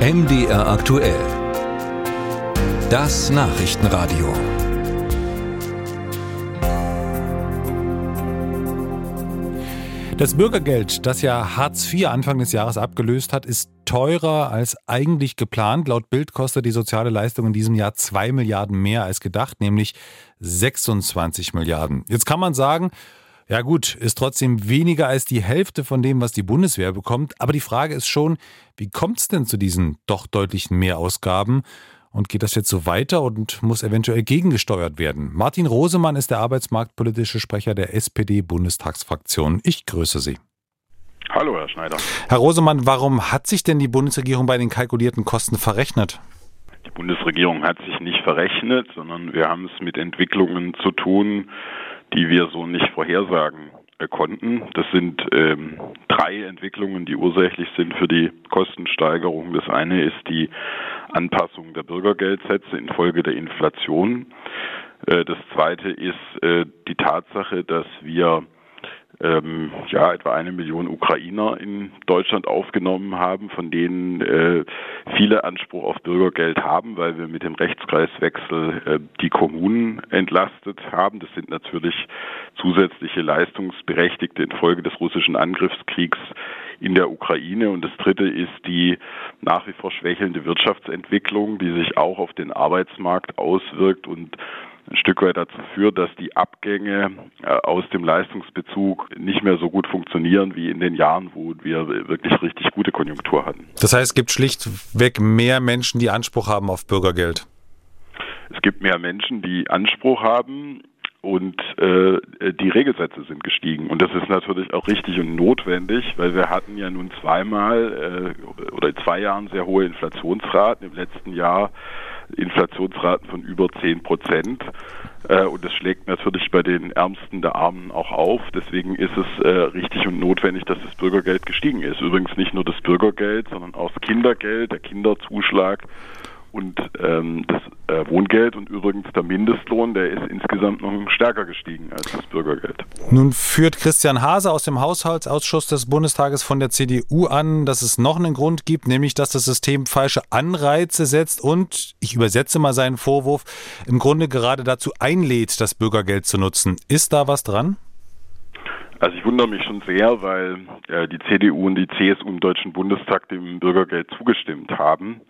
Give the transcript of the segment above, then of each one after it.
MDR aktuell. Das Nachrichtenradio. Das Bürgergeld, das ja Hartz IV Anfang des Jahres abgelöst hat, ist teurer als eigentlich geplant. Laut Bild kostet die soziale Leistung in diesem Jahr zwei Milliarden mehr als gedacht, nämlich 26 Milliarden. Jetzt kann man sagen, ja gut, ist trotzdem weniger als die Hälfte von dem, was die Bundeswehr bekommt. Aber die Frage ist schon, wie kommt es denn zu diesen doch deutlichen Mehrausgaben? Und geht das jetzt so weiter und muss eventuell gegengesteuert werden? Martin Rosemann ist der arbeitsmarktpolitische Sprecher der SPD-Bundestagsfraktion. Ich grüße Sie. Hallo, Herr Schneider. Herr Rosemann, warum hat sich denn die Bundesregierung bei den kalkulierten Kosten verrechnet? Die Bundesregierung hat sich nicht verrechnet, sondern wir haben es mit Entwicklungen zu tun, die wir so nicht vorhersagen äh, konnten. Das sind ähm, drei Entwicklungen, die ursächlich sind für die Kostensteigerung. Das eine ist die Anpassung der Bürgergeldsätze infolge der Inflation. Äh, das zweite ist äh, die Tatsache, dass wir ähm, ja, etwa eine Million Ukrainer in Deutschland aufgenommen haben, von denen äh, viele Anspruch auf Bürgergeld haben, weil wir mit dem Rechtskreiswechsel äh, die Kommunen entlastet haben. Das sind natürlich zusätzliche Leistungsberechtigte infolge des russischen Angriffskriegs in der Ukraine. Und das Dritte ist die nach wie vor schwächelnde Wirtschaftsentwicklung, die sich auch auf den Arbeitsmarkt auswirkt und ein Stück weit dazu führt, dass die Abgänge äh, aus dem Leistungsbezug nicht mehr so gut funktionieren wie in den Jahren, wo wir wirklich richtig gute Konjunktur hatten. Das heißt, es gibt schlichtweg mehr Menschen, die Anspruch haben auf Bürgergeld. Es gibt mehr Menschen, die Anspruch haben und äh, die Regelsätze sind gestiegen. Und das ist natürlich auch richtig und notwendig, weil wir hatten ja nun zweimal äh, oder in zwei Jahren sehr hohe Inflationsraten. Im letzten Jahr Inflationsraten von über 10 Prozent. Äh, und das schlägt natürlich bei den Ärmsten der Armen auch auf. Deswegen ist es äh, richtig und notwendig, dass das Bürgergeld gestiegen ist. Übrigens nicht nur das Bürgergeld, sondern auch das Kindergeld, der Kinderzuschlag und ähm, das äh, Wohngeld und übrigens der Mindestlohn, der ist insgesamt noch stärker gestiegen als das Bürgergeld. Nun führt Christian Hase aus dem Haushaltsausschuss des Bundestages von der CDU an, dass es noch einen Grund gibt, nämlich dass das System falsche Anreize setzt und, ich übersetze mal seinen Vorwurf, im Grunde gerade dazu einlädt, das Bürgergeld zu nutzen. Ist da was dran? Also ich wundere mich schon sehr, weil äh, die CDU und die CSU im Deutschen Bundestag dem Bürgergeld zugestimmt haben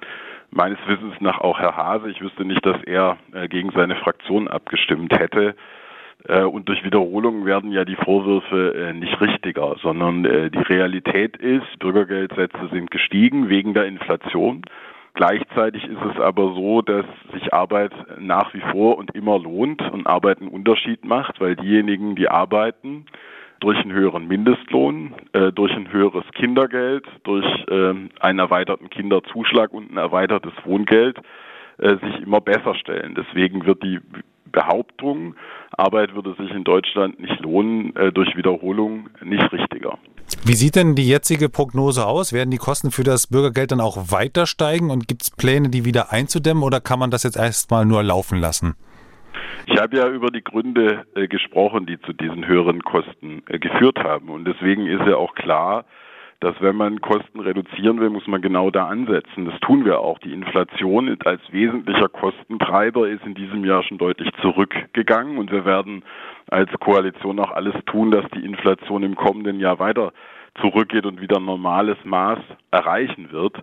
meines Wissens nach auch Herr Hase. Ich wüsste nicht, dass er äh, gegen seine Fraktion abgestimmt hätte. Äh, und durch Wiederholung werden ja die Vorwürfe äh, nicht richtiger, sondern die Realität ist, Bürgergeldsätze sind gestiegen wegen der Inflation. Gleichzeitig ist es aber so, dass sich Arbeit nach wie vor und immer lohnt und Arbeit einen Unterschied macht, weil diejenigen, die arbeiten, durch einen höheren Mindestlohn, äh, durch ein höheres Kindergeld, durch äh, einen erweiterten Kinderzuschlag und ein erweitertes Wohngeld äh, sich immer besser stellen. Deswegen wird die Behauptung, Arbeit würde sich in Deutschland nicht lohnen, äh, durch Wiederholung nicht richtiger. Wie sieht denn die jetzige Prognose aus? Werden die Kosten für das Bürgergeld dann auch weiter steigen und gibt es Pläne, die wieder einzudämmen oder kann man das jetzt erstmal nur laufen lassen? Ich habe ja über die Gründe äh, gesprochen, die zu diesen höheren Kosten äh, geführt haben. Und deswegen ist ja auch klar, dass wenn man Kosten reduzieren will, muss man genau da ansetzen. Das tun wir auch. Die Inflation als wesentlicher Kostentreiber ist in diesem Jahr schon deutlich zurückgegangen und wir werden als Koalition auch alles tun, dass die Inflation im kommenden Jahr weiter zurückgeht und wieder ein normales Maß erreichen wird.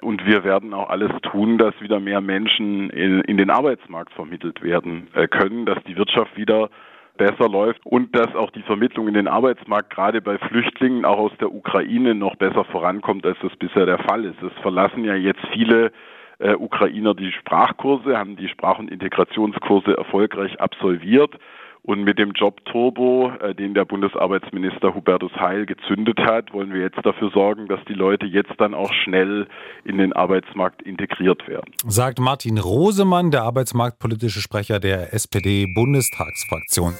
Und wir werden auch alles tun, dass wieder mehr Menschen in, in den Arbeitsmarkt vermittelt werden äh, können, dass die Wirtschaft wieder besser läuft und dass auch die Vermittlung in den Arbeitsmarkt gerade bei Flüchtlingen auch aus der Ukraine noch besser vorankommt, als das bisher der Fall ist. Es verlassen ja jetzt viele äh, Ukrainer die Sprachkurse, haben die Sprach- und Integrationskurse erfolgreich absolviert und mit dem Job Turbo, äh, den der Bundesarbeitsminister Hubertus Heil gezündet hat, wollen wir jetzt dafür sorgen, dass die Leute jetzt dann auch schnell in den Arbeitsmarkt integriert werden. Sagt Martin Rosemann, der arbeitsmarktpolitische Sprecher der SPD-Bundestagsfraktion.